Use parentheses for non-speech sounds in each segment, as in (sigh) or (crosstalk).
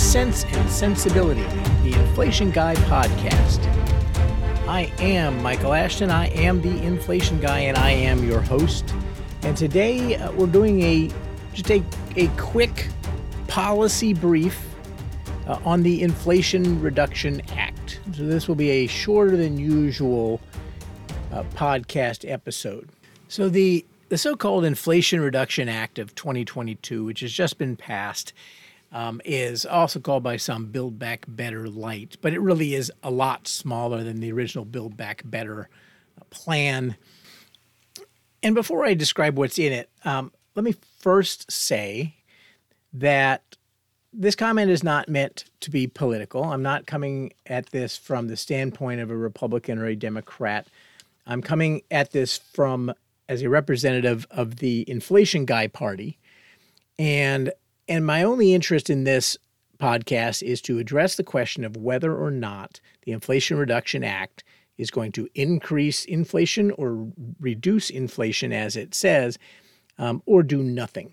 Cents and Sensibility, the Inflation Guy podcast. I am Michael Ashton. I am the Inflation Guy, and I am your host. And today uh, we're doing a just a, a quick policy brief uh, on the Inflation Reduction Act. So this will be a shorter than usual uh, podcast episode. So the the so-called Inflation Reduction Act of 2022, which has just been passed, um, is also called by some Build Back Better Light, but it really is a lot smaller than the original Build Back Better uh, plan. And before I describe what's in it, um, let me first say that this comment is not meant to be political. I'm not coming at this from the standpoint of a Republican or a Democrat. I'm coming at this from as a representative of the Inflation Guy Party. And and my only interest in this podcast is to address the question of whether or not the Inflation Reduction Act is going to increase inflation or reduce inflation, as it says, um, or do nothing.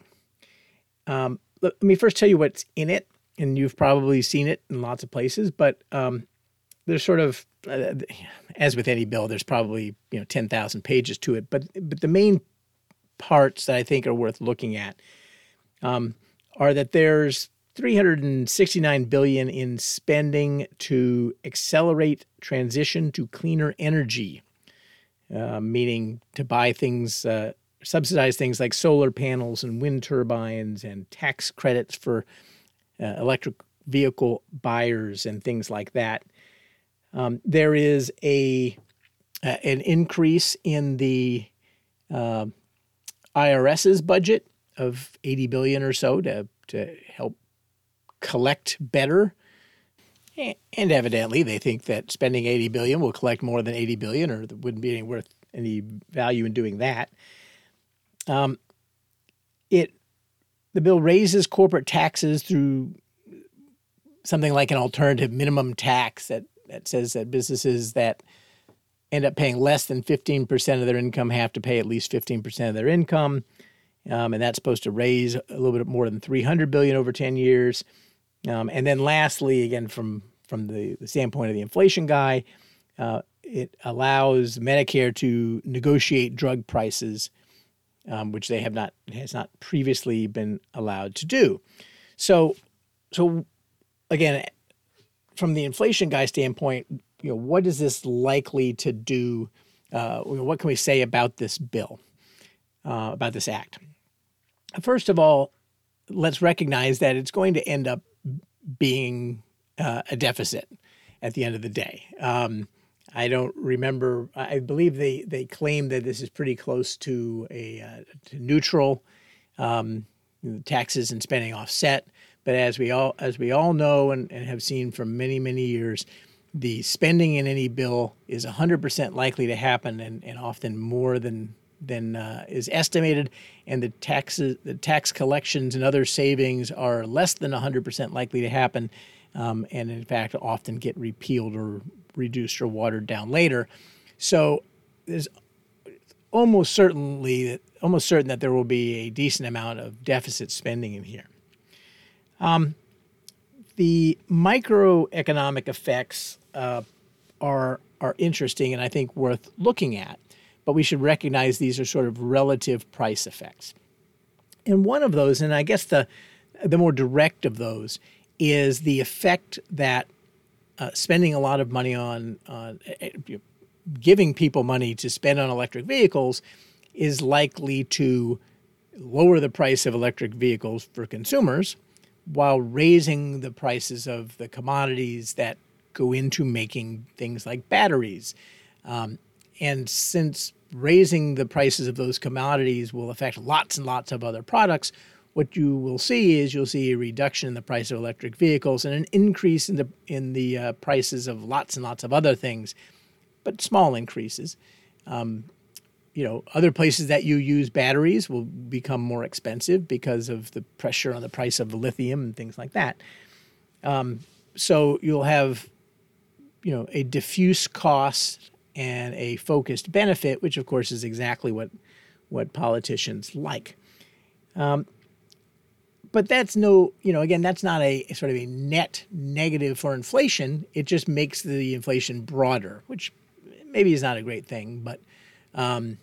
Um, let me first tell you what's in it, and you've probably seen it in lots of places, but um, there's sort of, uh, as with any bill, there's probably you know 10,000 pages to it, but but the main parts that I think are worth looking at. Um, are that there's 369 billion in spending to accelerate transition to cleaner energy, uh, meaning to buy things, uh, subsidize things like solar panels and wind turbines and tax credits for uh, electric vehicle buyers and things like that. Um, there is a an increase in the uh, IRS's budget of 80 billion or so to to help collect better. And evidently, they think that spending 80 billion will collect more than 80 billion, or there wouldn't be any worth any value in doing that. Um, it the bill raises corporate taxes through something like an alternative minimum tax that, that says that businesses that end up paying less than 15% of their income have to pay at least 15% of their income um, and that's supposed to raise a little bit more than 300 billion over 10 years. Um, and then lastly, again from from the, the standpoint of the inflation guy, uh, it allows Medicare to negotiate drug prices, um, which they have not has not previously been allowed to do. So, so again, from the inflation guy standpoint, you know, what is this likely to do? Uh, what can we say about this bill, uh, about this act? First of all, let's recognize that it's going to end up being uh, a deficit at the end of the day. Um, I don't remember. I believe they they claim that this is pretty close to a uh, to neutral. Um, taxes and spending offset, but as we all as we all know and, and have seen for many many years, the spending in any bill is 100% likely to happen and, and often more than than uh, is estimated, and the taxes, the tax collections and other savings are less than 100% likely to happen, um, and in fact often get repealed or reduced or watered down later. So there's almost certainly almost certain that there will be a decent amount of deficit spending in here. Um, the microeconomic effects uh, are are interesting and I think worth looking at but we should recognize these are sort of relative price effects. And one of those, and I guess the the more direct of those, is the effect that uh, spending a lot of money on uh, giving people money to spend on electric vehicles is likely to lower the price of electric vehicles for consumers while raising the prices of the commodities that go into making things like batteries. Um, and since raising the prices of those commodities will affect lots and lots of other products, what you will see is you'll see a reduction in the price of electric vehicles and an increase in the in the uh, prices of lots and lots of other things, but small increases. Um, you know, other places that you use batteries will become more expensive because of the pressure on the price of lithium and things like that. Um, so you'll have, you know, a diffuse cost and a focused benefit, which of course is exactly what what politicians like. Um, but that's no, you know, again, that's not a sort of a net negative for inflation. It just makes the inflation broader, which maybe is not a great thing, but, um,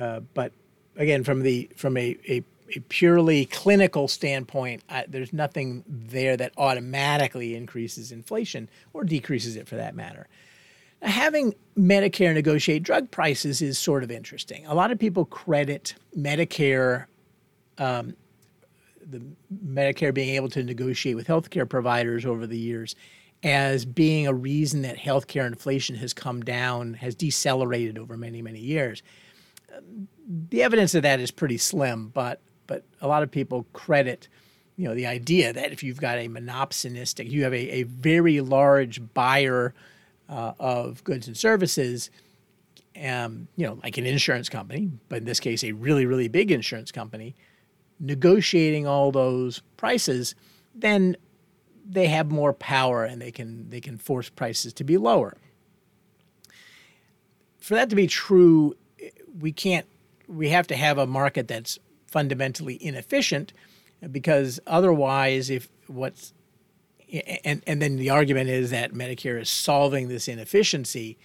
uh, but again, from the from a, a, a purely clinical standpoint, I, there's nothing there that automatically increases inflation or decreases it for that matter. Having Medicare negotiate drug prices is sort of interesting. A lot of people credit Medicare um, the Medicare being able to negotiate with healthcare providers over the years as being a reason that healthcare inflation has come down, has decelerated over many, many years. The evidence of that is pretty slim, but but a lot of people credit, you know, the idea that if you've got a monopsonistic, you have a, a very large buyer uh, of goods and services, um, you know, like an insurance company, but in this case, a really, really big insurance company, negotiating all those prices, then they have more power and they can they can force prices to be lower. For that to be true, we can't we have to have a market that's fundamentally inefficient because otherwise if what's and and then the argument is that Medicare is solving this inefficiency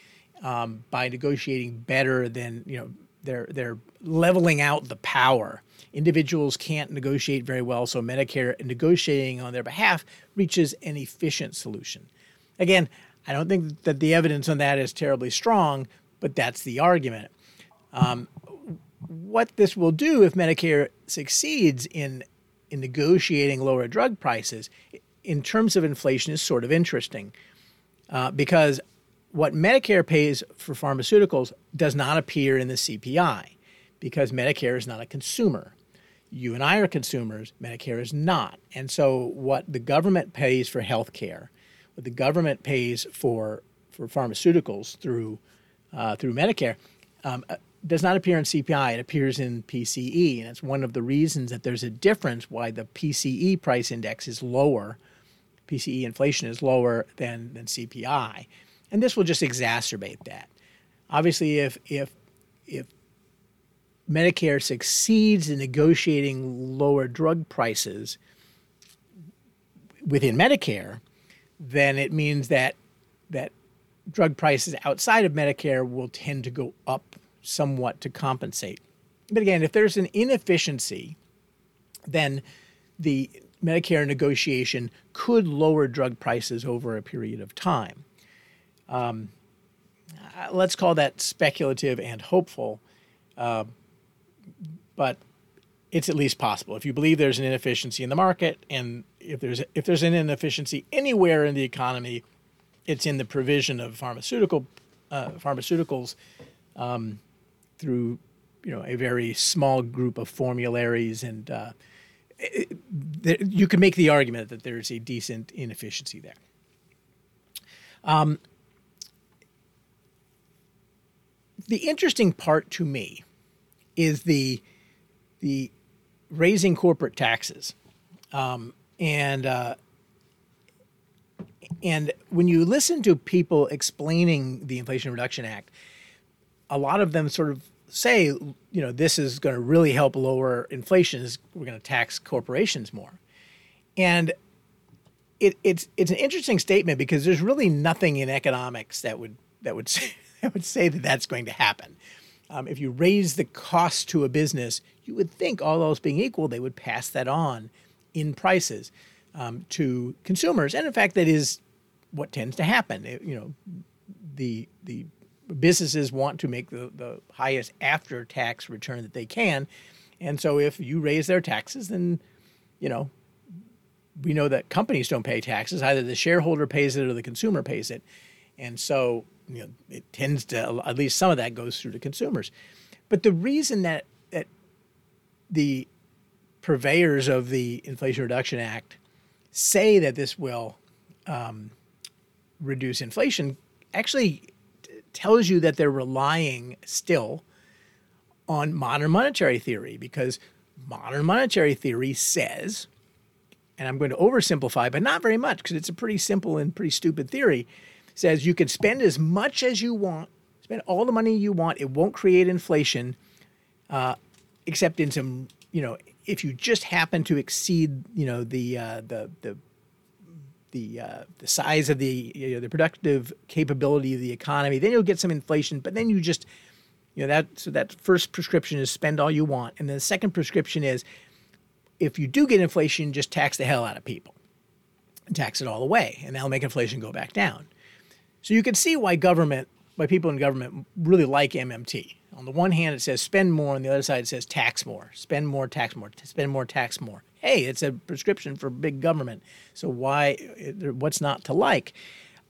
um, by negotiating better than you know they're they're leveling out the power individuals can't negotiate very well, so Medicare negotiating on their behalf reaches an efficient solution. Again, I don't think that the evidence on that is terribly strong, but that's the argument. Um, what this will do if Medicare succeeds in, in negotiating lower drug prices in terms of inflation is sort of interesting uh, because what Medicare pays for pharmaceuticals does not appear in the CPI because Medicare is not a consumer you and I are consumers, Medicare is not. And so what the government pays for health care, what the government pays for for pharmaceuticals through uh, through Medicare, um, uh, does not appear in CPI. It appears in PCE, and it's one of the reasons that there's a difference why the PCE price index is lower. PCE inflation is lower than than CPI, and this will just exacerbate that. Obviously, if if if Medicare succeeds in negotiating lower drug prices within Medicare, then it means that that drug prices outside of Medicare will tend to go up somewhat to compensate. But again, if there's an inefficiency, then the Medicare negotiation could lower drug prices over a period of time. Um, uh, let's call that speculative and hopeful. Uh, but it's at least possible. If you believe there's an inefficiency in the market, and if there's if there's an inefficiency anywhere in the economy, it's in the provision of pharmaceutical uh, pharmaceuticals um, through you know a very small group of formularies, and uh, you can make the argument that there's a decent inefficiency there. Um, the interesting part to me is the the raising corporate taxes, um, and uh, and when you listen to people explaining the Inflation Reduction Act, a lot of them sort of say, you know, this is going to really help lower inflation. Is we're going to tax corporations more, and it, it's it's an interesting statement because there's really nothing in economics that would that would (laughs) say, that would say that that's going to happen. Um, if you raise the cost to a business, you would think, all else being equal, they would pass that on in prices um, to consumers. And in fact, that is what tends to happen. It, you know, the the businesses want to make the, the highest after tax return that they can. And so if you raise their taxes, then, you know, we know that companies don't pay taxes. Either the shareholder pays it or the consumer pays it. And so you know, it tends to at least some of that goes through to consumers. But the reason that that the purveyors of the Inflation Reduction Act say that this will um, reduce inflation actually tells you that they're relying still on modern monetary theory because modern monetary theory says, and I'm going to oversimplify, but not very much because it's a pretty simple and pretty stupid theory says you can spend as much as you want, spend all the money you want. It won't create inflation, uh, except in some, you know, if you just happen to exceed, you know, the uh, the the the uh, the size of the you know, the productive capability of the economy, then you'll get some inflation. But then you just you know that so that first prescription is spend all you want, and then the second prescription is if you do get inflation, just tax the hell out of people, and tax it all away, and that'll make inflation go back down. So you can see why government, why people in government really like MMT. On the one hand, it says spend more, on the other side, it says tax more, spend more, tax more, spend more, tax more. Hey, it's a prescription for big government. So why, what's not to like?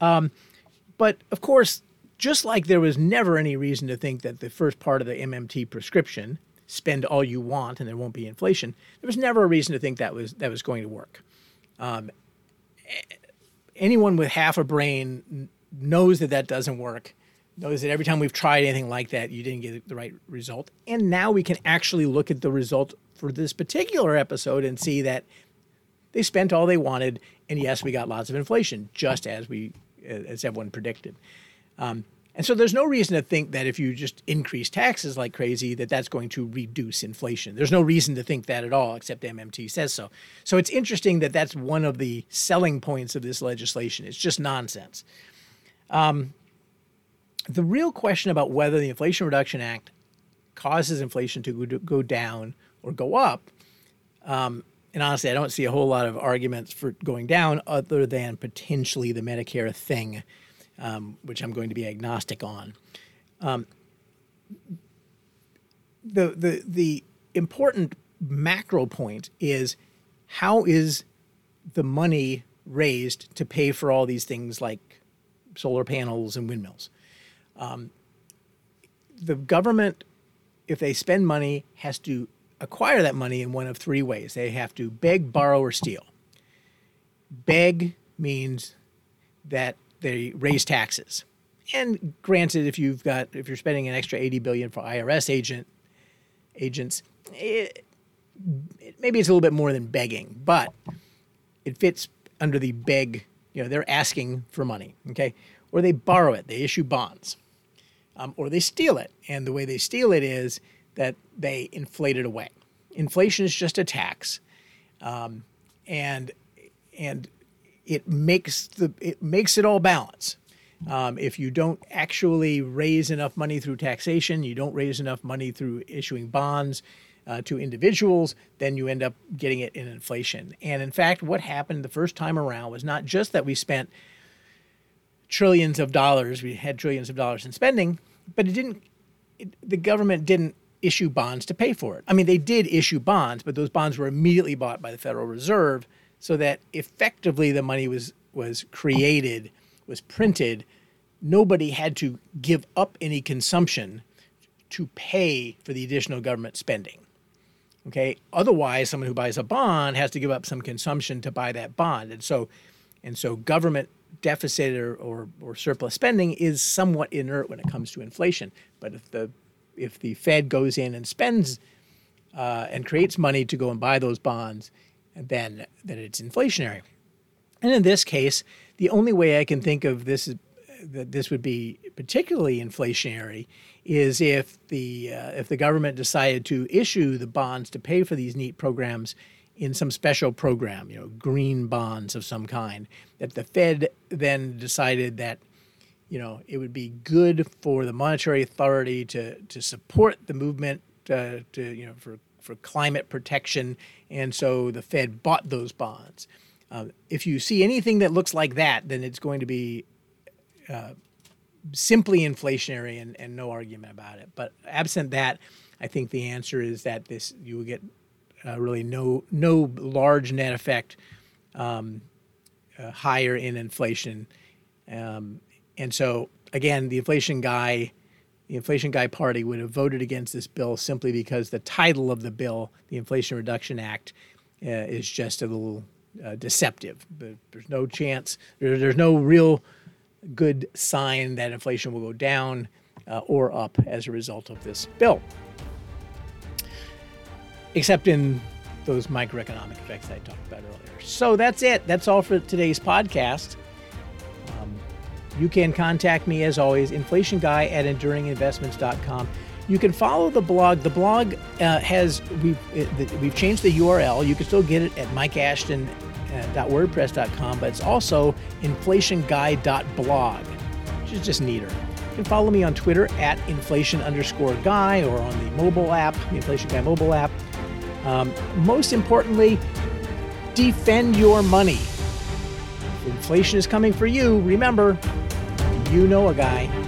Um, but of course, just like there was never any reason to think that the first part of the MMT prescription, spend all you want and there won't be inflation, there was never a reason to think that was that was going to work. Um, anyone with half a brain knows that that doesn't work knows that every time we've tried anything like that, you didn't get the right result. And now we can actually look at the result for this particular episode and see that they spent all they wanted, and yes, we got lots of inflation, just as we as everyone predicted. Um, and so there's no reason to think that if you just increase taxes like crazy, that that's going to reduce inflation. There's no reason to think that at all, except MMT says so. So it's interesting that that's one of the selling points of this legislation. It's just nonsense. Um, the real question about whether the Inflation Reduction Act causes inflation to go down or go up, um, and honestly, I don't see a whole lot of arguments for going down other than potentially the Medicare thing, um, which I'm going to be agnostic on. Um, the the the important macro point is how is the money raised to pay for all these things like solar panels and windmills? Um, the government, if they spend money, has to acquire that money in one of three ways. They have to beg, borrow, or steal. Beg means that they raise taxes. And granted, if you've got if you're spending an extra 80 billion for IRS agent agents, it, maybe it's a little bit more than begging, but it fits under the beg. You know, they're asking for money. Okay, or they borrow it. They issue bonds um, or they steal it. And the way they steal it is that they inflated away. Inflation is just a tax, um, and and it makes the it makes it all balance. Um, if you don't actually raise enough money through taxation, you don't raise enough money through issuing bonds uh, to individuals, then you end up getting it in inflation. And in fact, what happened the first time around was not just that we spent trillions of dollars, we had trillions of dollars in spending, but it didn't. It, the government didn't issue bonds to pay for it. I mean, they did issue bonds, but those bonds were immediately bought by the Federal Reserve, so that effectively the money was was created, was printed. Nobody had to give up any consumption to pay for the additional government spending. Okay. Otherwise, someone who buys a bond has to give up some consumption to buy that bond, and so, and so government deficit or, or, or, surplus spending is somewhat inert when it comes to inflation. But if the if the Fed goes in and spends uh, and creates money to go and buy those bonds, then then it's inflationary. And in this case, the only way I can think of this that this would be particularly inflationary is if the uh, if the government decided to issue the bonds to pay for these neat programs in some special program, you know, green bonds of some kind, that the Fed then decided that, you know, it would be good for the monetary authority to, to support the movement uh, to, you know, for, for climate protection. And so the Fed bought those bonds. Uh, if you see anything that looks like that, then it's going to be uh, simply inflationary and, and no argument about it. But absent that, I think the answer is that this you will get uh, really no no large net effect um, uh, higher in inflation, um, and so again, the inflation guy, the inflation guy party would have voted against this bill simply because the title of the bill, the Inflation Reduction Act, uh, is just a little uh, deceptive. But there's no chance. There, there's no real good sign that inflation will go down uh, or up as a result of this bill except in those microeconomic effects I talked about earlier. So that's it. That's all for today's podcast. You can contact me as always, inflationguy at enduringinvestments.com. You can follow the blog. The blog uh, has we've it, we've changed the URL. You can still get it at mikeashton.wordpress.com, but it's also inflationguy.blog, which is just neater. You can follow me on Twitter at inflation underscore guy or on the mobile app, the Inflation Guy mobile app. Um, most importantly, defend your money. Inflation is coming for you, remember, you know a guy.